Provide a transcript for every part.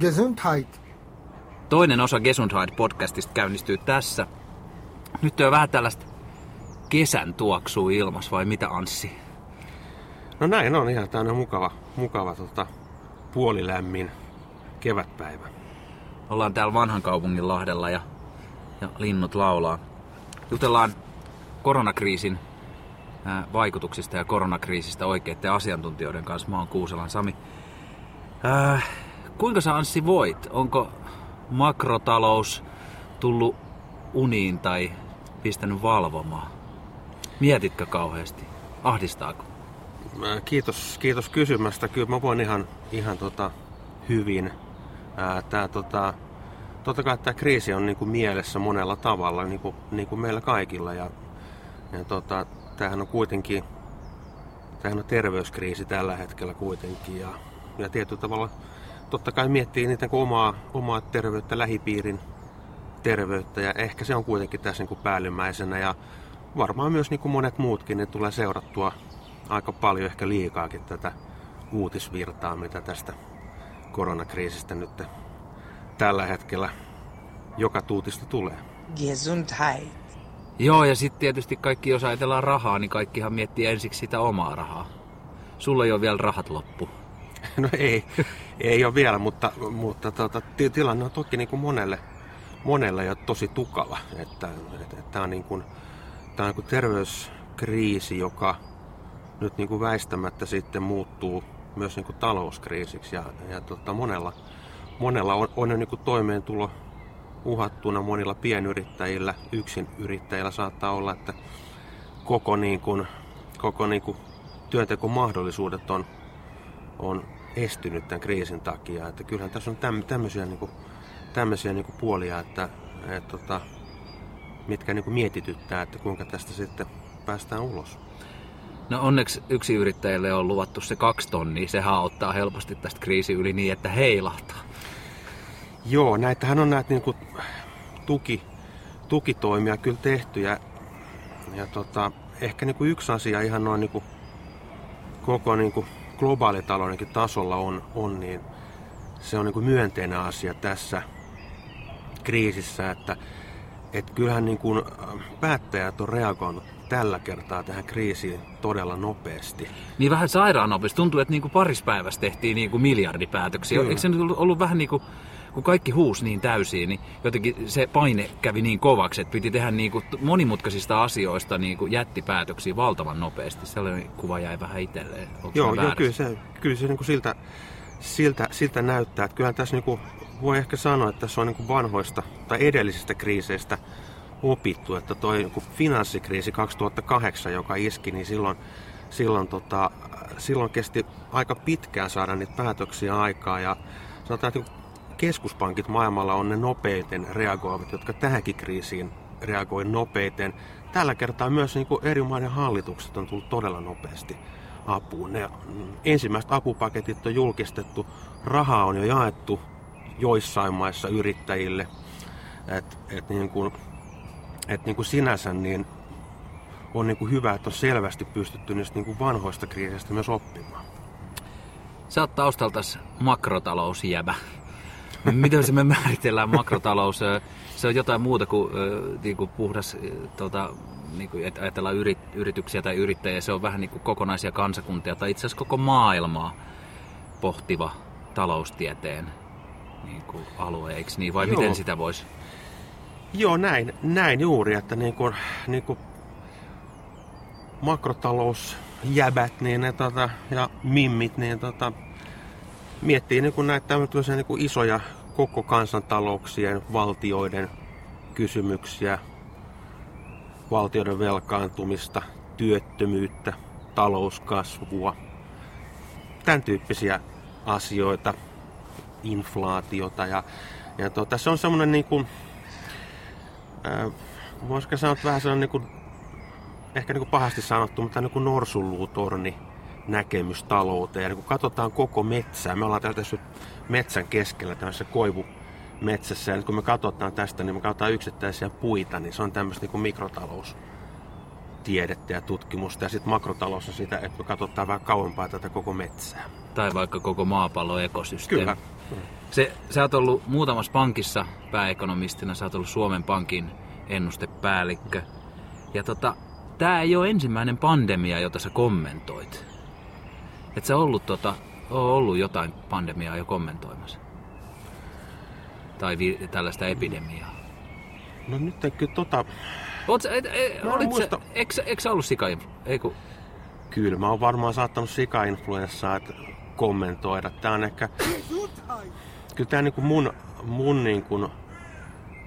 Gesundheit. Toinen osa Gesundheit-podcastista käynnistyy tässä. Nyt on vähän tällaista kesän tuoksuu ilmas, vai mitä Anssi? No näin on ihan tämmöinen mukava, mukava tota, puolilämmin kevätpäivä. Ollaan täällä vanhan kaupungin lahdella ja, ja linnut laulaa. Jutellaan koronakriisin ää, vaikutuksista ja koronakriisistä oikeiden asiantuntijoiden kanssa. Mä oon Kuuselan Sami. Ää, kuinka sä Anssi voit? Onko makrotalous tullut uniin tai pistänyt valvomaan? Mietitkö kauheasti? Ahdistaako? Kiitos, kiitos kysymästä. Kyllä mä voin ihan, ihan tota, hyvin. Ää, Tää, tota, totta kai tämä kriisi on niinku mielessä monella tavalla, niin kuin, niin kuin meillä kaikilla. Ja, ja tota, tämähän on kuitenkin tämähän on terveyskriisi tällä hetkellä kuitenkin. Ja, ja tietyllä tavalla totta kai miettii niitä niinku omaa, omaa terveyttä, lähipiirin terveyttä. Ja ehkä se on kuitenkin tässä niinku päällimmäisenä. Ja varmaan myös niin kuin monet muutkin, ne tulee seurattua aika paljon, ehkä liikaakin tätä uutisvirtaa, mitä tästä koronakriisistä nyt tällä hetkellä joka tuutista tulee. Gesundheit. Joo, ja sitten tietysti kaikki, jos ajatellaan rahaa, niin kaikkihan miettii ensiksi sitä omaa rahaa. Sulla ei ole vielä rahat loppu. No ei, ei ole vielä, mutta, mutta tota, ti- tilanne on toki niin kuin monelle, monelle jo tosi tukala. Että, että, että tämä on, niin kuin, tämä on niin kuin terveyskriisi, joka nyt niin kuin väistämättä sitten muuttuu myös niin kuin talouskriisiksi. Ja, ja tota, monella, monella on, on niin kuin toimeentulo uhattuna, monilla pienyrittäjillä, yksin yrittäjillä saattaa olla, että koko, niin kuin, koko niin kuin työntekomahdollisuudet on on estynyt tämän kriisin takia. Että kyllähän tässä on täm, tämmöisiä, niin kuin, tämmöisiä niin kuin puolia, että, et, tota, mitkä niin kuin mietityttää, että kuinka tästä sitten päästään ulos. No onneksi yksi yrittäjälle on luvattu se kaksi tonnia. Sehän auttaa helposti tästä kriisi yli niin, että heilahtaa. Joo, näitähän on näitä niin kuin, tuki, tukitoimia kyllä tehty ja, ja tota, ehkä niin kuin yksi asia ihan noin niin kuin, koko niin kuin, globaalitaloudenkin tasolla on, on, niin se on niin kuin myönteinen asia tässä kriisissä, että et kyllähän niin kuin päättäjät on reagoinut tällä kertaa tähän kriisiin todella nopeasti. Niin vähän sairaan nopeasti. Tuntuu, että niin kuin parissa päivässä tehtiin niin kuin miljardipäätöksiä. Kyllä. Eikö se nyt ollut- ollut vähän niin kuin, kun kaikki huus niin täysiin, niin jotenkin se paine kävi niin kovaksi, että piti tehdä niin kuin monimutkaisista asioista niin kuin jättipäätöksiä valtavan nopeasti. Sellainen kuva jäi vähän itselleen. Onko Joo, joo kyllä se, kyllä se niin kuin siltä, siltä, siltä näyttää. Että kyllähän tässä niin kuin, voi ehkä sanoa, että tässä on niin kuin vanhoista tai edellisistä kriiseistä opittu. Että toi niin kuin finanssikriisi 2008, joka iski, niin silloin, silloin, tota, silloin kesti aika pitkään saada niitä päätöksiä aikaa. Ja sanotaan, että keskuspankit maailmalla on ne nopeiten reagoivat, jotka tähänkin kriisiin reagoi nopeiten. Tällä kertaa myös niin kuin eri maiden hallitukset on tullut todella nopeasti apuun. Ne mm, ensimmäiset apupaketit on julkistettu, rahaa on jo jaettu joissain maissa yrittäjille. Et, et niin kuin, et niin kuin sinänsä niin on niin kuin hyvä, että on selvästi pystytty niistä niin kuin vanhoista kriiseistä myös oppimaan. Sä oot taustaltas makrotalousjäbä. Miten se me määritellään makrotalous? Se on jotain muuta kuin, niin kuin puhdas, ö, tota, niin kuin, että ajatellaan yrit, yrityksiä tai yrittäjiä. Se on vähän niin kuin kokonaisia kansakuntia tai itse asiassa koko maailmaa pohtiva taloustieteen niin kuin alue, eikö niin? Vai Joo. miten sitä voisi? Joo, näin, näin juuri, että niin kuin, niin kuin makrotalousjäbät niin ne, tota, ja mimmit niin, tota, miettii niin kuin näitä tämmöisiä niin kuin isoja koko kansantalouksien, valtioiden kysymyksiä, valtioiden velkaantumista, työttömyyttä, talouskasvua, tämän tyyppisiä asioita, inflaatiota. Ja, ja tota, se on semmoinen niin kuin, Ää, voisiko sanoa, vähän sellainen niin kuin, ehkä niin kuin pahasti sanottu, mutta niin kuin norsunluutorni näkemys talouteen. Ja niin kun katsotaan koko metsää, me ollaan täällä tässä nyt metsän keskellä tämmöisessä koivu metsässä. Ja nyt kun me katsotaan tästä, niin me katsotaan yksittäisiä puita, niin se on tämmöistä niin kuin mikrotaloustiedettä ja tutkimusta. Ja sitten makrotalous on sitä, että me katsotaan vähän kauempaa tätä koko metsää. Tai vaikka koko maapallon ekosysteemi. Kyllä. Se, sä oot ollut muutamassa pankissa pääekonomistina, sä oot ollut Suomen Pankin ennustepäällikkö. Ja tota, tää ei ole ensimmäinen pandemia, jota sä kommentoit. Et sä ollut, tota, ollut jotain pandemiaa jo kommentoimassa? Tai vi- tällaista epidemiaa? No nyt kyllä tota... Oot sä, et, et, en olit sä, muista. eikö, sä- eikö sä ollut sikainflu... Ei kun, Kyllä mä oon varmaan saattanut sika-influenssaa kommentoida. Tää on ehkä... Kyllä tää niinku mun, mun niinku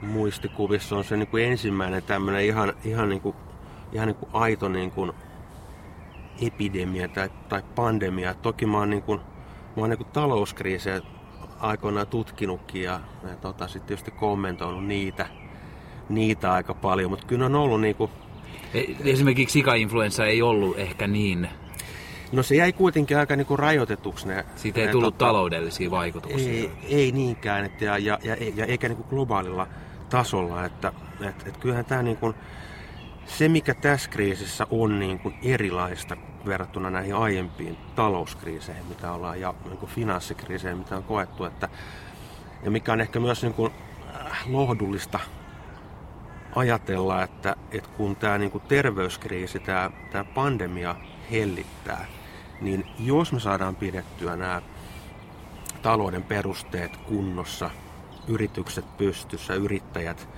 muistikuvissa on se niinku ensimmäinen tämmönen ihan, ihan, niinku, ihan niinku aito niinku epidemia tai, tai pandemia. Toki mä oon, niinku, mä oon niinku talouskriisejä aikoinaan tutkinutkin ja, ja tota, sitten tietysti kommentoinut niitä, niitä aika paljon, mutta kyllä on ollut niinku, e- esimerkiksi sikainfluenssa ei ollut ehkä niin... No se jäi kuitenkin aika niinku rajoitetuksi ne. Siitä ei ne, tullut taloudellisia vaikutuksia. Ei, ei niinkään, että ja, ja, ja, ja eikä niinku globaalilla tasolla. Että, et, et kyllähän tämä niinku, se, mikä tässä kriisissä on niinku erilaista verrattuna näihin aiempiin talouskriiseihin, mitä ollaan, ja niinku finanssikriiseihin, mitä on koettu, että, ja mikä on ehkä myös niinku, äh, lohdullista ajatella, että, että kun tämä niinku terveyskriisi, tämä, tämä pandemia hellittää, niin jos me saadaan pidettyä nämä talouden perusteet kunnossa, yritykset pystyssä, yrittäjät,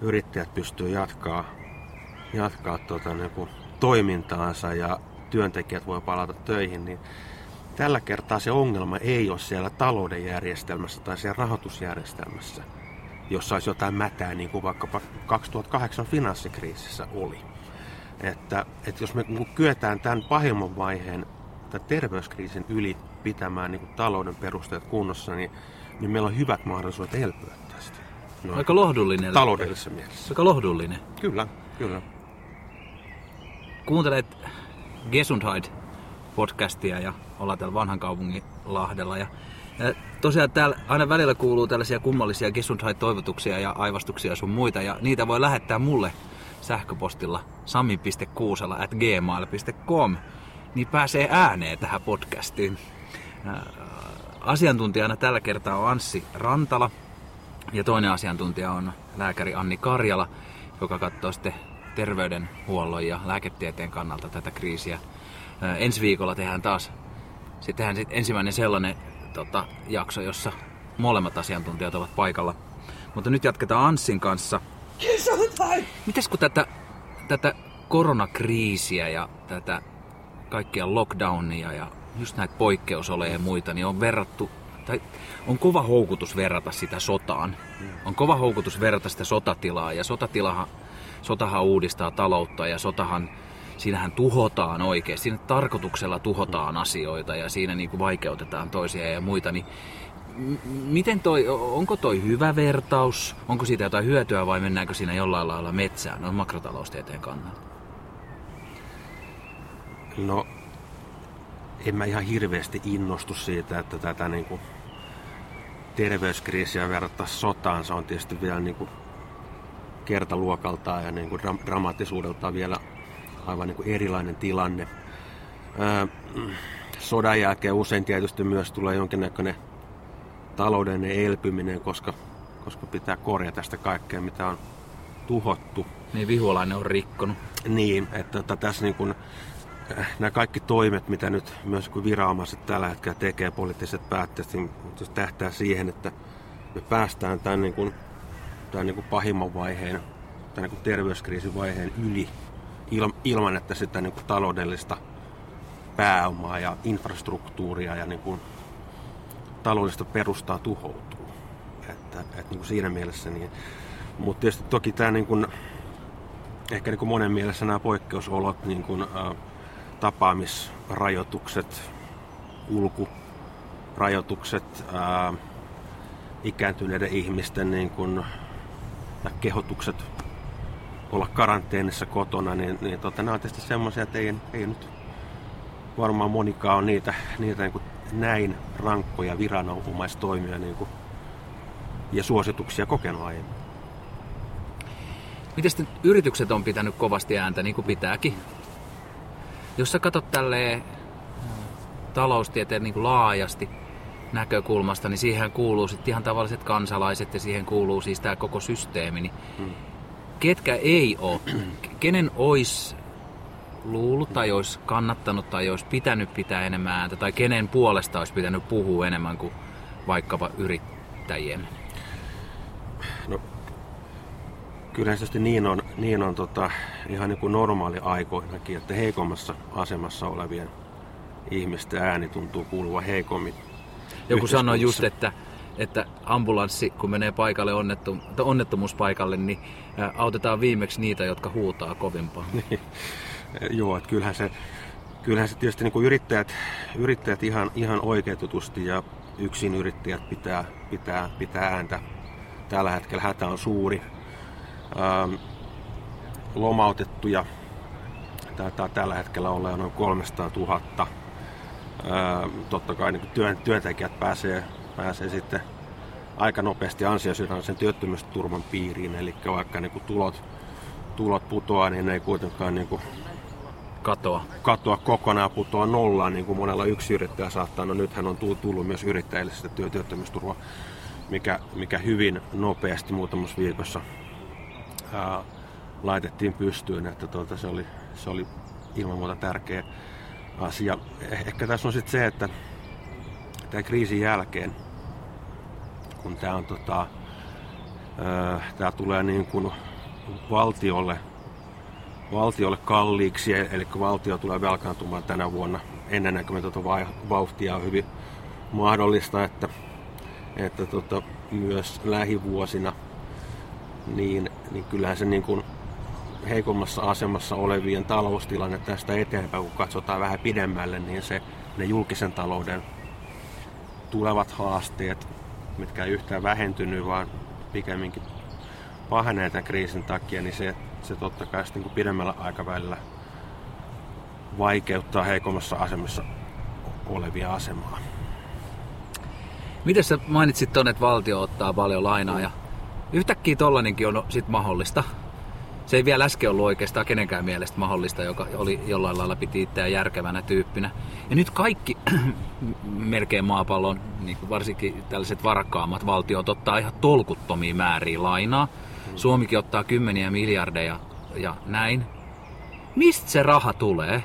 yrittäjät pystyy jatkaa, jatkaa tota, niinku, toimintaansa ja työntekijät voi palata töihin, niin tällä kertaa se ongelma ei ole siellä talouden järjestelmässä tai siellä rahoitusjärjestelmässä, jossa olisi jotain mätää, niin kuin vaikkapa 2008 finanssikriisissä oli. Että, että jos me niinku kyetään tämän pahimman vaiheen, tämän terveyskriisin yli pitämään niin kuin talouden perusteet kunnossa, niin, niin meillä on hyvät mahdollisuudet elpyä tästä. No, Aika lohdullinen. taloudellisessa mielessä. Aika lohdullinen. Kyllä, kyllä. Kuuntelet Gesundheit podcastia ja ollaan täällä vanhan kaupungin Lahdella. Ja, ja tosiaan täällä aina välillä kuuluu tällaisia kummallisia Gesundheit-toivotuksia ja aivastuksia sun muita. Ja niitä voi lähettää mulle sähköpostilla sami.kuusala at gmail.com. Niin pääsee ääneen tähän podcastiin. Asiantuntijana tällä kertaa on Anssi Rantala. Ja toinen asiantuntija on lääkäri Anni Karjala, joka katsoo sitten terveydenhuollon ja lääketieteen kannalta tätä kriisiä. Ensi viikolla tehdään taas sitten tehdään sit ensimmäinen sellainen tota, jakso, jossa molemmat asiantuntijat ovat paikalla. Mutta nyt jatketaan Anssin kanssa. Mites kun tätä, tätä koronakriisiä ja tätä kaikkia lockdownia ja just näitä poikkeusoloja ja muita, niin on verrattu, tai on kova houkutus verrata sitä sotaan. On kova houkutus verrata sitä sotatilaa, ja sotatilahan, sotahan uudistaa taloutta, ja sotahan, siinähän tuhotaan oikein, siinä tarkoituksella tuhotaan asioita, ja siinä niin kuin vaikeutetaan toisia ja muita, niin miten toi, onko toi hyvä vertaus, onko siitä jotain hyötyä vai mennäänkö siinä jollain lailla metsään, noin makrotaloustieteen kannalta? No, en mä ihan hirveästi innostu siitä, että tätä niin kuin terveyskriisiä verrattaisiin sotaan. Se on tietysti vielä niin kuin kertaluokaltaan ja niin kuin dra- dramaattisuudeltaan vielä aivan niin kuin erilainen tilanne. Ää, sodan jälkeen usein tietysti myös tulee jonkinnäköinen taloudellinen elpyminen, koska, koska pitää korjata sitä kaikkea, mitä on tuhottu. Niin vihualainen on rikkonut. Niin, että tota, tässä niin kuin, äh, nämä kaikki toimet, mitä nyt myös kun viranomaiset tällä hetkellä tekee, poliittiset päättäjät, niin tähtää siihen, että me päästään tämän, niin kuin, tämän niin kuin pahimman vaiheen, tämän niin kuin terveyskriisin vaiheen yli il, ilman, että sitä niin kuin taloudellista pääomaa ja infrastruktuuria ja niin kuin taloudellista perustaa tuhoutuu. Että, että niin kuin siinä mielessä niin. Mutta tietysti toki tämä niin kuin, ehkä niin kuin monen mielessä nämä poikkeusolot, niin kuin, ä, tapaamisrajoitukset, ulkurajoitukset, ä, ikääntyneiden ihmisten niin kuin, ja kehotukset olla karanteenissa kotona, niin, niin tota, nämä on tietysti semmoisia, että ei, ei nyt varmaan monikaan on niitä, niitä niin kuin näin rankkoja viranomaistoimia niin kuin, ja suosituksia kokenut aiemmin. Miten sitten yritykset on pitänyt kovasti ääntä, niin kuin pitääkin? Jos sä katsot tälleen taloustieteen niin kuin laajasti, näkökulmasta, niin siihen kuuluu sitten ihan tavalliset kansalaiset ja siihen kuuluu siis tämä koko systeemi. Niin hmm. Ketkä ei ole, kenen olisi luullut tai olisi kannattanut tai olisi pitänyt pitää enemmän ääntä tai kenen puolesta olisi pitänyt puhua enemmän kuin vaikkapa yrittäjien? No, kyllä se niin on, niin on tota, ihan niin kuin normaali aikoinakin, että heikommassa asemassa olevien ihmisten ääni tuntuu kuuluva heikommin. Joku sanoi just, että, että ambulanssi, kun menee paikalle onnettom, onnettomuuspaikalle, niin autetaan viimeksi niitä, jotka huutaa kovimpaa. Niin. Joo, että kyllähän se, kyllähän se tietysti niin kuin yrittäjät, yrittäjät ihan, ihan oikeutetusti ja yksin yrittäjät pitää, pitää, pitää ääntä. Tällä hetkellä hätä on suuri. Ähm, lomautettuja taitaa tällä hetkellä olla jo noin 300 000. Ähm, totta kai niin työn, työntekijät pääsee, pääsee sitten aika nopeasti ansiosidonnaisen työttömyysturvan piiriin, eli vaikka niin kuin tulot, tulot putoaa, niin ne ei kuitenkaan niin kuin katoa. katoa kokonaan, putoa nollaan, niin kuin monella yksi yrittäjä saattaa. No nythän on tullut myös yrittäjille sitä työ, työttömyysturvaa, mikä, mikä hyvin nopeasti muutamassa viikossa ää, laitettiin pystyyn, että tuota, se, oli, se oli ilman muuta tärkeä asia. Eh, ehkä tässä on sitten se, että tämän kriisin jälkeen, kun tämä on tota, tämä tulee niin kuin valtiolle valtiolle kalliiksi, eli valtio tulee velkaantumaan tänä vuonna ennennäkemätöntä vauhtia on hyvin mahdollista, että, että tota, myös lähivuosina niin, niin kyllähän se niin kuin heikommassa asemassa olevien taloustilanne tästä eteenpäin, kun katsotaan vähän pidemmälle, niin se, ne julkisen talouden tulevat haasteet, mitkä ei yhtään vähentynyt, vaan pikemminkin pahenee tämän kriisin takia, niin se se totta kai sitten niin pidemmällä aikavälillä vaikeuttaa heikommassa asemassa olevia asemaa. Miten sä mainitsit tuonne, että valtio ottaa paljon lainaa ja yhtäkkiä tollanenkin on sit mahdollista. Se ei vielä äsken ollut oikeastaan kenenkään mielestä mahdollista, joka oli jollain lailla piti itseään järkevänä tyyppinä. Ja nyt kaikki melkein maapallon, niin varsinkin tällaiset varakkaammat valtiot, ottaa ihan tolkuttomia määriä lainaa Suomikin ottaa kymmeniä miljardeja ja näin. Mistä se raha tulee?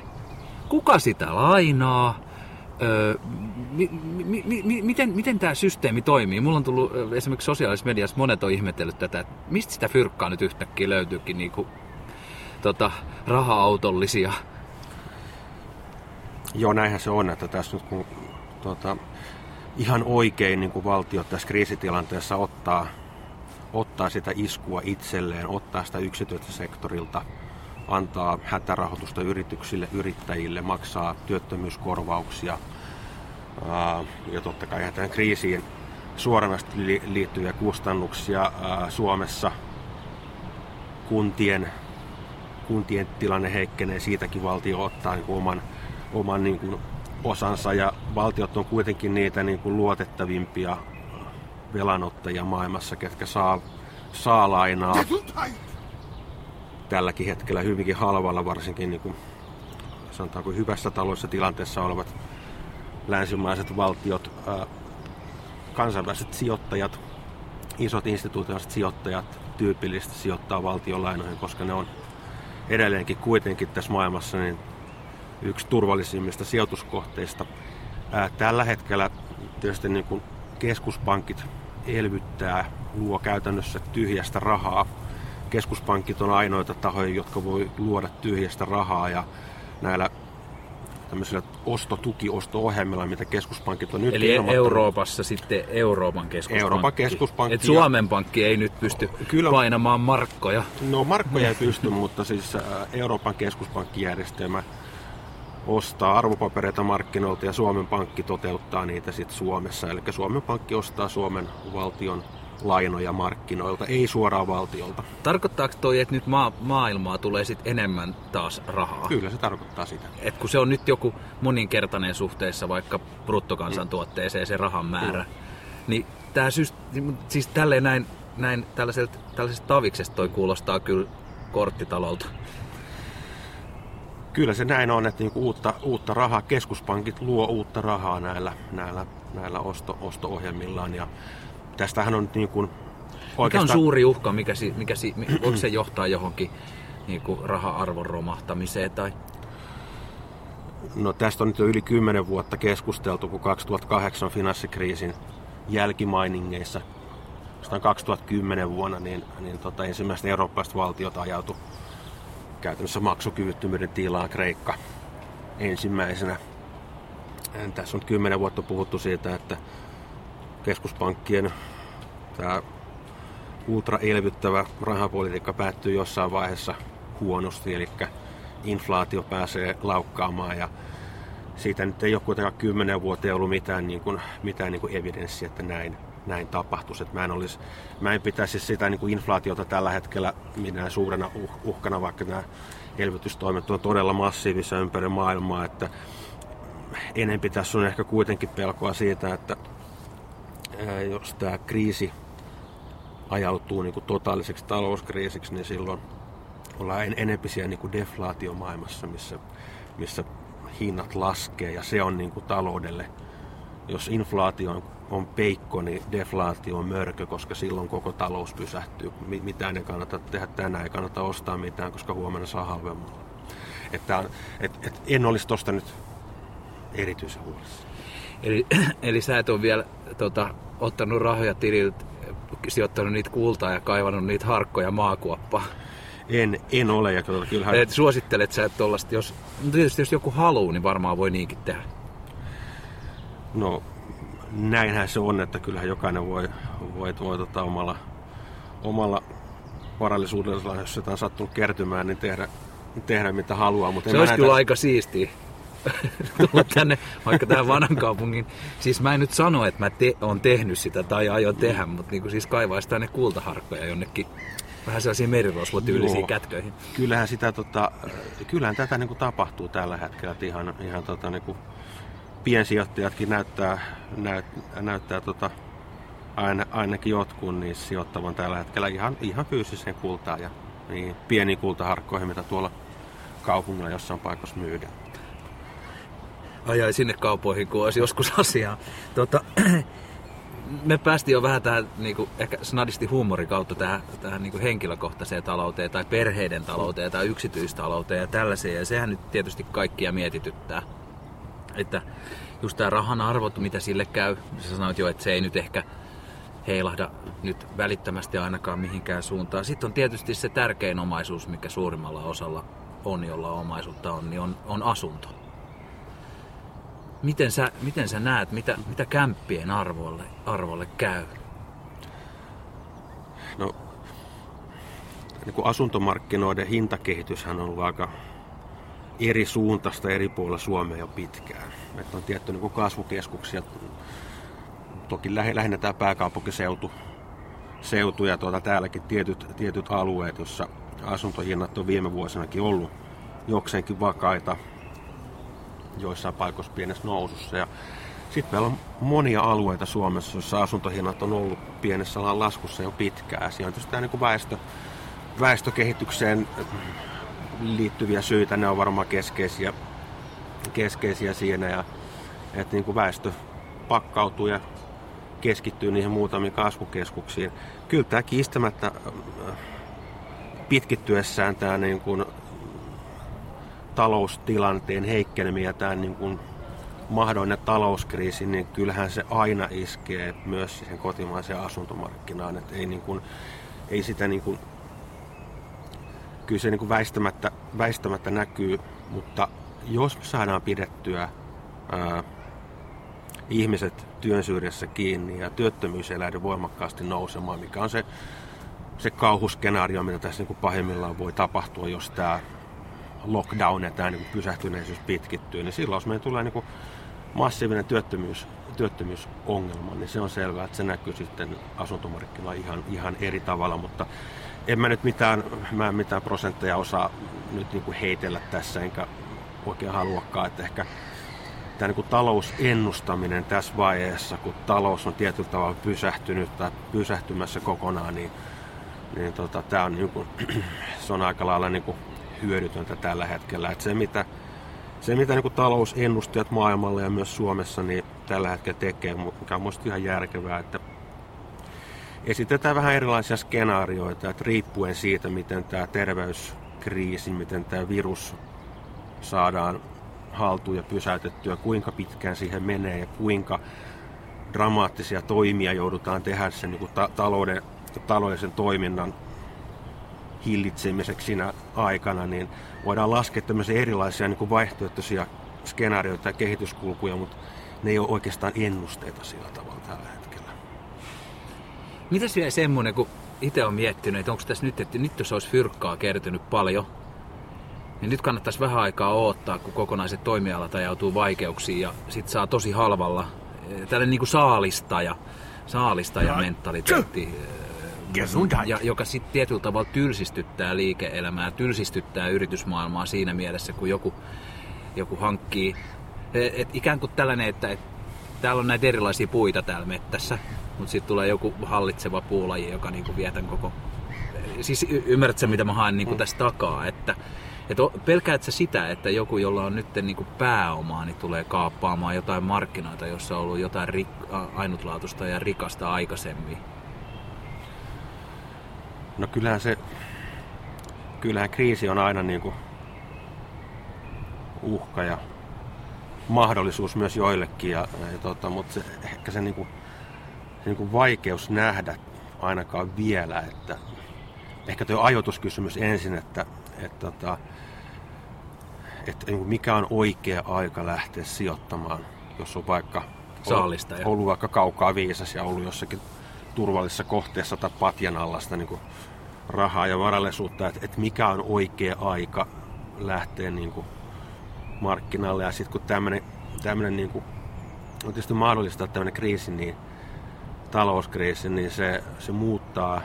Kuka sitä lainaa? Öö, mi, mi, mi, miten, miten tämä systeemi toimii? Mulla on tullut esimerkiksi sosiaalisessa mediassa monet on ihmetellyt tätä, että mistä sitä fyrkkaa nyt yhtäkkiä löytyykin niinku, tota, raha-autollisia. Joo, näinhän se on, että tässä nyt kun tota, ihan oikein niin kuin valtio tässä kriisitilanteessa ottaa ottaa sitä iskua itselleen, ottaa sitä yksityistä sektorilta, antaa hätärahoitusta yrityksille, yrittäjille, maksaa työttömyyskorvauksia. Ja totta kai tähän kriisiin suoranaisesti liittyviä kustannuksia Suomessa. Kuntien, kuntien tilanne heikkenee, siitäkin valtio ottaa niin kuin oman, oman niin kuin osansa. Ja valtiot on kuitenkin niitä niin kuin luotettavimpia velanottajia maailmassa, ketkä saa, saa lainaa tälläkin hetkellä hyvinkin halvalla, varsinkin niin kuin, sanotaanko hyvässä taloudellisessa tilanteessa olevat länsimaiset valtiot, kansainväliset sijoittajat, isot instituutioiset sijoittajat tyypillisesti sijoittaa valtionlainoihin, koska ne on edelleenkin kuitenkin tässä maailmassa niin yksi turvallisimmista sijoituskohteista. Tällä hetkellä tietysti niin kuin keskuspankit elvyttää, luo käytännössä tyhjästä rahaa. Keskuspankit on ainoita tahoja, jotka voi luoda tyhjästä rahaa ja näillä tämmöisillä ostotuki, osto-ohjelmilla, mitä keskuspankit on nyt Eli Euroopassa sitten Euroopan keskuspankki. Euroopan keskuspankki. Et Suomen pankki ei nyt pysty Kyllä, painamaan markkoja. No markkoja ei pysty, mutta siis Euroopan keskuspankkijärjestelmä ostaa arvopapereita markkinoilta ja Suomen Pankki toteuttaa niitä sitten Suomessa. Eli Suomen Pankki ostaa Suomen valtion lainoja markkinoilta, ei suoraan valtiolta. Tarkoittaako toi, että nyt maa, maailmaa tulee sitten enemmän taas rahaa? Kyllä se tarkoittaa sitä. Et kun se on nyt joku moninkertainen suhteessa vaikka bruttokansantuotteeseen se rahan määrä, mm. niin tämä syst- siis tälleen näin, näin tällaiselta, tällaisesta taviksesta toi kuulostaa kyllä korttitalolta. Kyllä se näin on, että niinku uutta, uutta rahaa, keskuspankit luo uutta rahaa näillä, näillä näillä osto, osto-ohjelmillaan. Ja tästähän on niin kuin Mikä on suuri uhka, mikä, si, mikä si, voiko se johtaa johonkin niin kuin raha-arvon romahtamiseen tai No tästä on nyt jo yli 10 vuotta keskusteltu, kun 2008 finanssikriisin jälkimainingeissa, 2010 vuonna, niin, niin tota, ensimmäiset eurooppalaiset valtiot ajautu käytännössä maksukyvyttömyyden tilaan Kreikka ensimmäisenä. Tässä on 10 vuotta puhuttu siitä, että keskuspankkien tämä ultraelvyttävä rahapolitiikka päättyy jossain vaiheessa huonosti, eli inflaatio pääsee laukkaamaan ja siitä nyt ei ole kuitenkaan kymmenen vuoteen ollut mitään, niin kuin, mitään niin kuin evidenssiä, että näin, näin tapahtuisi. Että mä, en olisi, mä en pitäisi sitä niin kuin inflaatiota tällä hetkellä minä suurena uh, uhkana, vaikka nämä elvytystoimet on todella massiivisia ympäri maailmaa, että enempi tässä on ehkä kuitenkin pelkoa siitä, että jos tämä kriisi ajautuu niin kuin totaaliseksi talouskriisiksi, niin silloin ollaan en, enempi siellä niin kuin deflaatiomaailmassa, missä, missä hinnat laskee ja se on niin kuin taloudelle, jos inflaatio on, on peikko, niin deflaatio on mörkö, koska silloin koko talous pysähtyy. Mitään ei kannata tehdä tänään, ei kannata ostaa mitään, koska huomenna saa halvemmalla. Että, et, et en olisi tosta nyt erityisen huolissa. Eli, eli sä et ole vielä tota, ottanut rahoja tililtä, sijoittanut niitä kultaa ja kaivannut niitä harkkoja maakuoppaa? En, en ole. Ja kyllähän... Et suosittelet sä tollasta, jos, no tietysti jos joku haluaa, niin varmaan voi niinkin tehdä. No näinhän se on, että kyllähän jokainen voi, voi, voi tota, omalla, omalla varallisuudella, jos on sattunut kertymään, niin tehdä, tehdä mitä haluaa. Mutta se olisi näitä... kyllä aika siistiä tulla tänne, vaikka tähän vanhan kaupungin. Siis mä en nyt sano, että mä te, on tehnyt sitä tai aion tehdä, mutta niin kuin siis kaivaisi tänne kultaharkkoja jonnekin vähän sellaisia merirosvotyylisiä kätköihin. Kyllähän, sitä, tota, kyllähän tätä niin kuin tapahtuu tällä hetkellä, että ihan, ihan tota, niin kuin piensijoittajatkin näyttää, näyt, näyttää tota, aina, ainakin jotkut niin sijoittavan tällä hetkellä ihan, ihan fyysiseen kultaan ja niin pieniin kultaharkkoihin, mitä tuolla kaupungilla jossain paikassa myydään. Ajai sinne kaupoihin, kun olisi joskus asiaa. Tota, me päästiin jo vähän tähän niin kuin, ehkä snadisti huumorin kautta tähän, tähän niin kuin henkilökohtaiseen talouteen tai perheiden talouteen tai yksityistalouteen ja tällaiseen. Ja sehän nyt tietysti kaikkia mietityttää. Että just tämä rahan arvot, mitä sille käy, sä sanoit jo, että se ei nyt ehkä heilahda nyt välittömästi ainakaan mihinkään suuntaan. Sitten on tietysti se tärkein omaisuus, mikä suurimmalla osalla on, jolla omaisuutta on, niin on, on asunto. Miten sä, miten sä näet, mitä, mitä kämppien arvolle, arvolle käy? No, niin kuin asuntomarkkinoiden hintakehityshän on ollut aika eri suuntaista eri puolilla Suomea jo pitkään. Että on tietty niin kuin kasvukeskuksia, toki lähinnä tämä pääkaupunkiseutu seutu ja tuota, täälläkin tietyt, tietyt alueet, joissa asuntohinnat on viime vuosinakin ollut jokseenkin vakaita joissain paikoissa pienessä nousussa. Ja sitten meillä on monia alueita Suomessa, joissa asuntohinnat on ollut pienessä laskussa jo pitkään. Siinä on tietysti tämä niin väestö, väestökehitykseen liittyviä syitä, ne on varmaan keskeisiä, keskeisiä siinä. Ja, että niin kuin väestö pakkautuu ja keskittyy niihin muutamiin kasvukeskuksiin. Kyllä tämä kiistämättä pitkittyessään tämä niin kuin taloustilanteen heikkeneminen ja tämä niin kuin mahdollinen talouskriisi, niin kyllähän se aina iskee myös siihen kotimaiseen asuntomarkkinaan. Että ei, niin kuin, ei sitä niin kuin, kyllä se niin kuin väistämättä, väistämättä näkyy, mutta jos me saadaan pidettyä ää, ihmiset työn syrjässä kiinni ja työttömyys ei voimakkaasti nousemaan, mikä on se, se kauhuskenaario, mitä tässä niin kuin pahimmillaan voi tapahtua, jos tämä lockdown ja tämä niin pysähtyneisyys pitkittyy, niin silloin jos meillä tulee niin kuin massiivinen työttömyys, työttömyysongelma, niin se on selvää, että se näkyy sitten asuntomarkkinoilla ihan, ihan eri tavalla, mutta en mä nyt mitään, mä en mitään prosentteja osaa nyt niin kuin heitellä tässä, enkä oikein haluakaan, että ehkä tämä niin kuin talousennustaminen tässä vaiheessa, kun talous on tietyllä tavalla pysähtynyt tai pysähtymässä kokonaan, niin, niin tota, tämä on, niin kuin, se on aika lailla niin kuin hyödytöntä tällä hetkellä. Et se, mitä, se, mitä niin talousennustajat maailmalla ja myös Suomessa niin tällä hetkellä tekee, mikä on minusta ihan järkevää, että esitetään vähän erilaisia skenaarioita, että riippuen siitä, miten tämä terveyskriisi, miten tämä virus saadaan haltuun ja pysäytettyä, kuinka pitkään siihen menee ja kuinka dramaattisia toimia joudutaan tehdä sen niin ta- talouden, taloudellisen toiminnan hillitsemiseksi siinä aikana, niin voidaan laskea tämmöisiä erilaisia niin kuin vaihtoehtoisia skenaarioita ja kehityskulkuja, mutta ne ei ole oikeastaan ennusteita sillä tavalla tällä hetkellä. Mitäs vielä semmoinen, kun itse on miettinyt, että onko tässä nyt, että nyt jos olisi fyrkkaa kertynyt paljon, niin nyt kannattaisi vähän aikaa odottaa, kun kokonaiset toimialat ajautuu vaikeuksiin ja sit saa tosi halvalla eh, tällainen niin kuin saalistaja, saalistaja mentaliteetti, eh, ja, joka sitten tietyllä tavalla tylsistyttää liike-elämää, tylsistyttää yritysmaailmaa siinä mielessä, kun joku, joku hankkii. Et, et ikään kuin tällainen, että et, täällä on näitä erilaisia puita täällä mettässä, mutta sitten tulee joku hallitseva puulaji, joka niinku vie tämän koko... Siis y- ymmärrätkö mitä mä haen niinku tästä takaa, että et pelkäätkö sä sitä, että joku, jolla on nyt niinku pääomaa, niin tulee kaappaamaan jotain markkinoita, jossa on ollut jotain rik- ainutlaatuista ja rikasta aikaisemmin? No kyllähän se, kyllähän kriisi on aina niin kuin uhka ja mahdollisuus myös joillekin, ja, ja tota, mutta se, ehkä se, niin kuin, se niin kuin vaikeus nähdä ainakaan vielä, että ehkä tuo ajoituskysymys ensin, että, että, tota, että niin kuin mikä on oikea aika lähteä sijoittamaan, jos on vaikka Saalistaja. ollut vaikka kaukaa viisas ja ollut jossakin turvallisessa kohteessa tai patjan alla sitä niin kuin rahaa ja varallisuutta, että, että mikä on oikea aika lähteä niin kuin markkinalle. Ja sitten kun tämmöinen, tämmöinen niin kuin, on tietysti mahdollista, että tämmöinen kriisi, niin talouskriisi, niin se, se muuttaa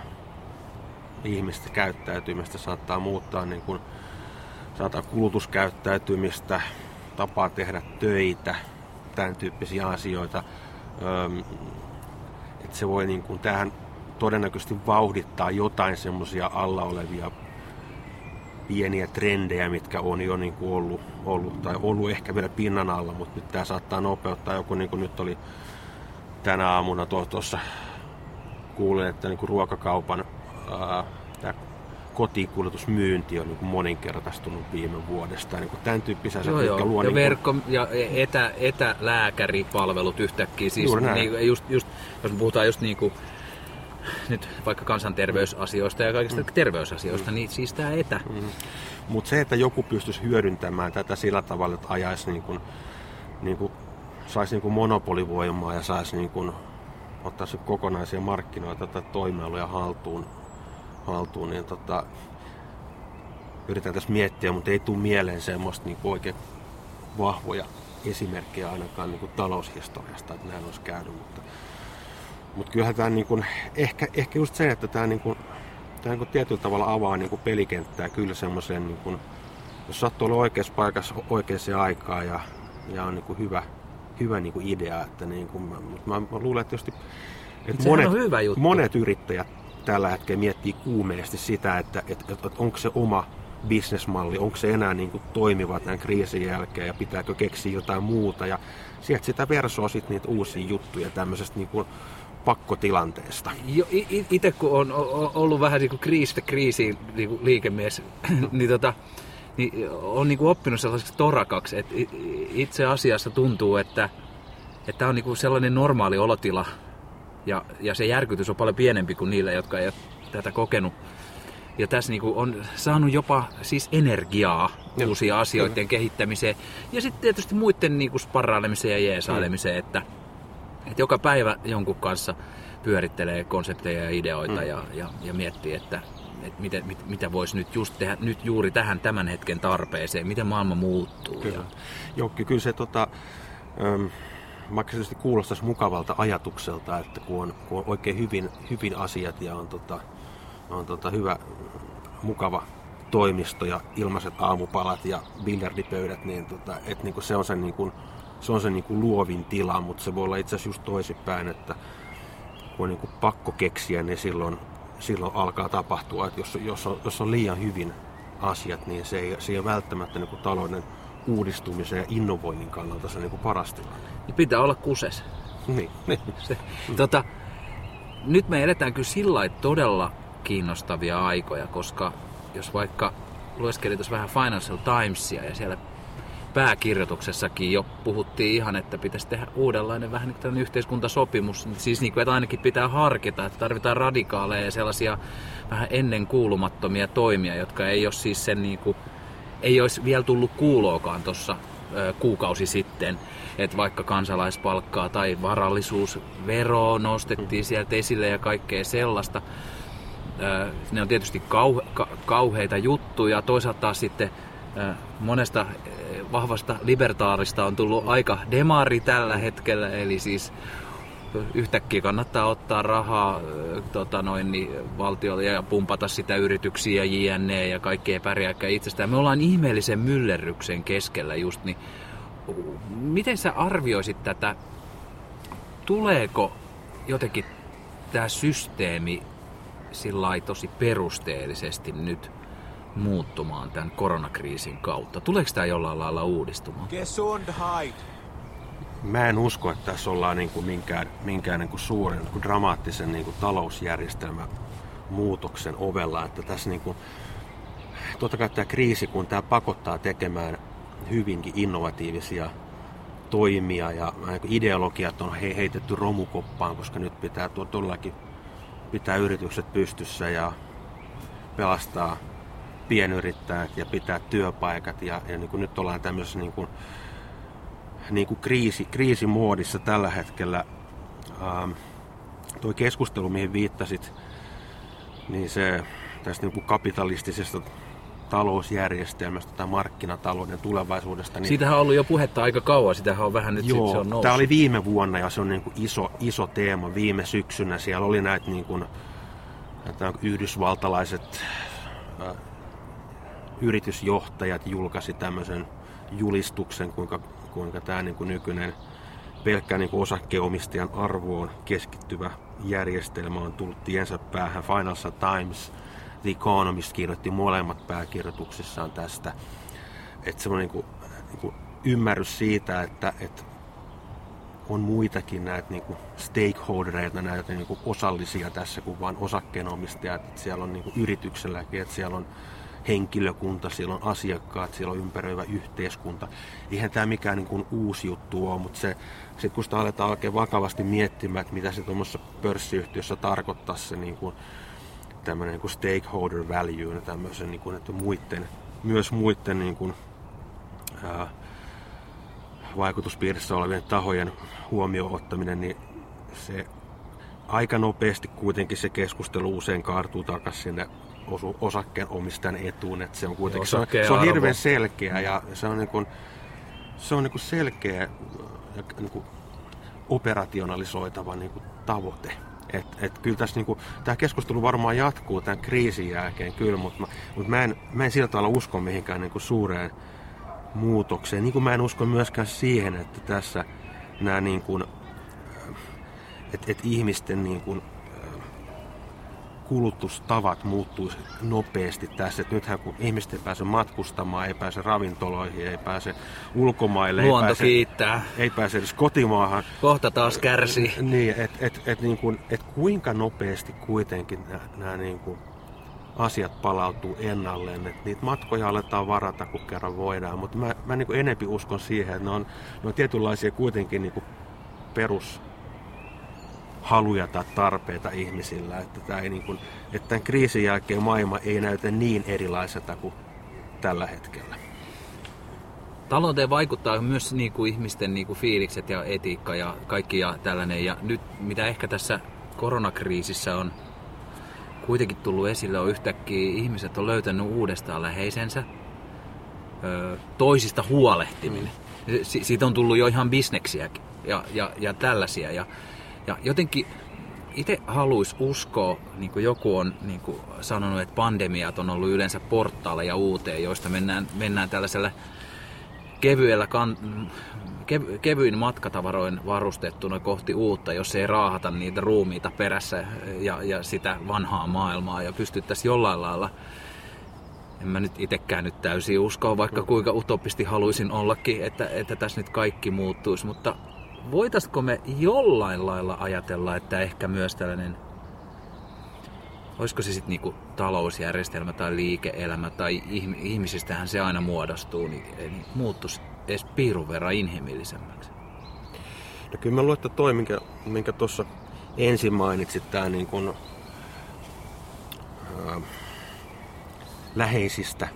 ihmisten käyttäytymistä, saattaa muuttaa niin kuin, saattaa kulutuskäyttäytymistä, tapaa tehdä töitä, tämän tyyppisiä asioita. Öm, että se voi niin kuin, tähän todennäköisesti vauhdittaa jotain semmoisia alla olevia pieniä trendejä, mitkä on jo niin kuin ollut, ollut, tai ollut ehkä vielä pinnan alla, mutta nyt tämä saattaa nopeuttaa. Joku niin kuin nyt oli tänä aamuna tuossa kuulin, että niin kuin ruokakaupan ää, tämä kotikuljetusmyynti on niin kuin moninkertaistunut viime vuodesta. Niin kuin tämän tyyppisiä Joo, asioita, joo. luo ja niin kuin- verkko- ja etä, etälääkäripalvelut yhtäkkiä. Siis Juuri näin. niin, just, just, jos me puhutaan just niin kuin, nyt vaikka kansanterveysasioista ja kaikista mm. terveysasioista, niin siis tämä etä. Mm. Mutta se, että joku pystyisi hyödyntämään tätä sillä tavalla, että ajaisi niin kuin, niin kuin, saisi niin kuin monopolivoimaa ja saisi niin kuin, ottaa se kokonaisia markkinoita tai toimialoja haltuun, haltuun niin tota, yritän tässä miettiä, mutta ei tule mieleen semmoista niin oikein vahvoja esimerkkejä ainakaan niin kuin taloushistoriasta, että näin olisi käynyt. Mutta, mutta kyllähän tämä niin kuin, ehkä, ehkä just se, että tämä, niin kuin, tämä niin kuin tietyllä tavalla avaa niin kuin pelikenttää kyllä semmoiseen, niin kuin, jos sattuu olla oikeassa paikassa oikeaan aikaan ja, ja on niin kuin hyvä, hyvä niin kuin idea. Että niin kuin, mä, mutta mä, mä luulen, että, tietysti, että Sehän monet, on hyvä juttu. monet yrittäjät tällä hetkellä miettii kuumeesti sitä, että, että, että, onko se oma bisnesmalli, onko se enää niin kuin toimiva tämän kriisin jälkeen ja pitääkö keksiä jotain muuta. Ja sieltä sitä versoo sitten niitä uusia juttuja tämmöisestä niin kuin pakkotilanteesta. Itse kun on ollut vähän niin kuin kriisistä kriisiin niin kuin liikemies, niin, tota, niin on niin kuin oppinut sellaiseksi torakaksi, että itse asiassa tuntuu, että että tämä on niin kuin sellainen normaali olotila ja, ja se järkytys on paljon pienempi kuin niille, jotka ei ole tätä kokenut. Ja tässä niin on saanut jopa siis energiaa Joo, uusia asioiden kehittämiseen. Ja sitten tietysti muiden niin sparrailemiseen ja jeesailemiseen, että, että joka päivä jonkun kanssa pyörittelee konsepteja ja ideoita Mm. ja, ja, ja miettii, että, että mitä, mit, mitä voisi nyt just tehdä nyt juuri tähän tämän hetken tarpeeseen, miten maailma muuttuu. Kyllä. Ja, Jokki, kyllä se tota, äm, tietysti kuulostaisi mukavalta ajatukselta, että kun on, kun on oikein hyvin, hyvin asiat ja on, tota, on tota hyvä, mukava toimisto ja ilmaiset aamupalat ja biljardipöydät, niin, tota, et niinku se on se, niinku, se, on se niinku luovin tila, mutta se voi olla itse asiassa just toisinpäin, että kun on niinku pakko keksiä, niin silloin, silloin alkaa tapahtua, että jos, jos, on, jos on liian hyvin asiat, niin se ei, se ei ole välttämättä niinku talouden uudistumisen ja innovoinnin kannalta se niin kuin paras tilanne. Niin pitää olla kuses. Niin, niin. Se, tota, nyt me eletään kyllä sillä todella kiinnostavia aikoja, koska jos vaikka lueskelin tuossa vähän Financial Timesia ja siellä pääkirjoituksessakin jo puhuttiin ihan, että pitäisi tehdä uudenlainen vähän niin kuin yhteiskuntasopimus. Siis niin kuin, että ainakin pitää harkita, että tarvitaan radikaaleja ja sellaisia vähän ennen kuulumattomia toimia, jotka ei ole siis sen niin kuin, ei olisi vielä tullut kuuloakaan tuossa kuukausi sitten, että vaikka kansalaispalkkaa tai varallisuusvero nostettiin mm. sieltä esille ja kaikkea sellaista. Ne on tietysti kauheita juttuja. Toisaalta taas sitten monesta vahvasta libertaarista on tullut aika demari tällä hetkellä, eli siis yhtäkkiä kannattaa ottaa rahaa tota noin, niin valtiolle ja pumpata sitä yrityksiä JNE ja kaikkea pärjääkään itsestään. Me ollaan ihmeellisen myllerryksen keskellä just, niin miten sä arvioisit tätä, tuleeko jotenkin tämä systeemi sillä tosi perusteellisesti nyt muuttumaan tämän koronakriisin kautta? Tuleeko tämä jollain lailla uudistumaan? Mä en usko, että tässä ollaan niin kuin minkään, minkään niin kuin suuren niin kuin dramaattisen niin kuin talousjärjestelmän muutoksen ovella. Että tässä niin kuin, totta kai tämä kriisi, kun tämä pakottaa tekemään hyvinkin innovatiivisia toimia ja niin ideologiat on heitetty romukoppaan, koska nyt pitää todellakin pitää yritykset pystyssä ja pelastaa pienyrittäjät ja pitää työpaikat. Ja, ja niin kuin nyt ollaan tämmöisessä niin kuin, niin kuin kriisi, kriisimoodissa tällä hetkellä. Ähm, tuo keskustelu, mihin viittasit, niin se tästä niin kuin kapitalistisesta talousjärjestelmästä tai markkinatalouden tulevaisuudesta. Niin... Siitähän on ollut jo puhetta aika kauan, sitähän on vähän nyt Joo, se on noussut. Tämä oli viime vuonna ja se on niin kuin iso, iso teema viime syksynä. Siellä oli näitä, niin kuin, näitä yhdysvaltalaiset äh, yritysjohtajat julkaisi tämmöisen julistuksen, kuinka, kuinka tämä niin kuin nykyinen pelkkä niin kuin osakkeenomistajan arvoon keskittyvä järjestelmä on tullut tiensä päähän. Financial Times, The Economist kirjoitti molemmat pääkirjoituksissaan tästä. Että semmoinen niin kuin, niin kuin ymmärrys siitä, että, että on muitakin näitä niin kuin stakeholdereita, näitä niin kuin osallisia tässä kuin vain osakkeenomistajat. Että siellä on niin kuin yritykselläkin, että siellä on henkilökunta, siellä on asiakkaat, siellä on ympäröivä yhteiskunta. Eihän tämä mikään niin kuin uusi juttu ole, mutta se, sit kun sitä aletaan oikein vakavasti miettimään, että mitä se tuommoisessa pörssiyhtiössä tarkoittaa se niin kuin, tämmöinen niin kuin stakeholder value, tämmöisen, niin kuin, että muiden, myös muiden niin kuin, ää, vaikutuspiirissä olevien tahojen huomioon ottaminen, niin se aika nopeasti kuitenkin se keskustelu usein kaartuu takaisin sinne osu osakkeenomistajan etuun. Että se on kuitenkin se on, se on hirveän selkeä ja se on, niin kuin, se on niin kuin selkeä ja niin kuin operationalisoitava niin kuin tavoite. Et, et kyllä tässä niinku, tämä keskustelu varmaan jatkuu tämän kriisin jälkeen kyllä, mutta mä, mut mä, en, mä en sillä tavalla usko mihinkään niinku suureen muutokseen. Niin kuin mä en usko myöskään siihen, että tässä nämä niinku, että et ihmisten niinku, kulutustavat muuttuisi nopeasti tässä. Et nythän kun ihmiset ei pääse matkustamaan, ei pääse ravintoloihin, ei pääse ulkomaille, Luonto ei pääse, kiittää. ei pääse edes kotimaahan. Kohta taas kärsii. Niin, että et, et, niin kuin, et kuinka nopeasti kuitenkin nämä niin kuin asiat palautuu ennalleen. Et niitä matkoja aletaan varata, kun kerran voidaan. Mutta mä, mä niin kuin enempi uskon siihen, että ne on, ne on tietynlaisia kuitenkin niin kuin perus haluja tai tarpeita ihmisillä. Että, tämä ei niin kuin, että tämän kriisin jälkeen maailma ei näytä niin erilaiselta kuin tällä hetkellä. Talouteen vaikuttaa myös niin kuin ihmisten niin kuin fiilikset ja etiikka ja kaikki ja tällainen. Ja nyt mitä ehkä tässä koronakriisissä on kuitenkin tullut esille, on yhtäkkiä ihmiset on löytänyt uudestaan läheisensä. Toisista huolehtiminen. Si- siitä on tullut jo ihan bisneksiäkin ja, ja, ja tällaisia. Ja ja jotenkin itse haluaisi uskoa, niin kuin joku on niin kuin sanonut, että pandemiat on ollut yleensä portaaleja uuteen, joista mennään, mennään tällaisella kevyellä kan, kev, kevyin matkatavaroin varustettuna kohti uutta, jos ei raahata niitä ruumiita perässä ja, ja sitä vanhaa maailmaa ja pystyttäisiin jollain lailla en mä nyt itsekään nyt täysin uskoa, vaikka kuinka utopisti haluaisin ollakin, että, että tässä nyt kaikki muuttuisi, mutta voitaisiko me jollain lailla ajatella, että ehkä myös tällainen, olisiko se sitten niinku talousjärjestelmä tai liike-elämä tai ihm- ihmisistähän se aina muodostuu, niin, niin muuttuisi edes piirun verran inhimillisemmäksi. No kyllä mä luulen, että toi, minkä, minkä tuossa ensin mainitsit, tämä niin kuin, ää, läheisistä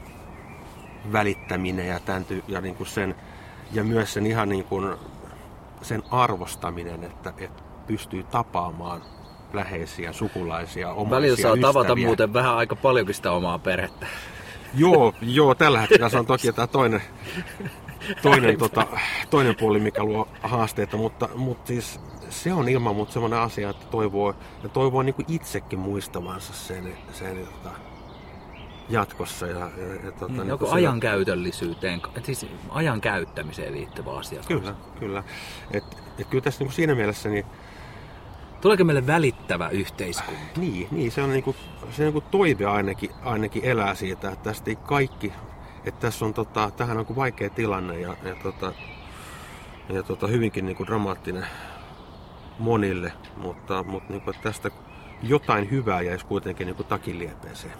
välittäminen ja, tämän ja, niin sen, ja myös sen ihan niin kuin, sen arvostaminen, että, että pystyy tapaamaan läheisiä, sukulaisia, omaisia, Välillä saa tavata ystäviä. muuten vähän aika paljonkin sitä omaa perhettä. Joo, joo, tällä hetkellä se on toki tämä toinen, toinen, tota, toinen puoli, mikä luo haasteita, mutta, mutta siis se on ilman muuta sellainen asia, että toivoo, ja toivoo niin kuin itsekin muistavansa sen, sen tota, jatkossa. Ja, ja, ja, tota, Niin, niin joku se- ajankäytöllisyyteen, siis ajan käyttämiseen liittyvä asia. Kyllä, kyllä. Et, et kyllä tässä niin siinä mielessä, niin, Tuleeko meille välittävä yhteiskunta? niin, niin se on niin kuin, se niin kuin toive ainakin, ainakin elää siitä, että tästä ei kaikki, että tässä on tota, tähän on kuin vaikea tilanne ja, ja, tota, ja tota, hyvinkin niin kuin dramaattinen monille, mutta, mutta niin kuin, että tästä jotain hyvää jäisi kuitenkin niin kuin takin liepeeseen.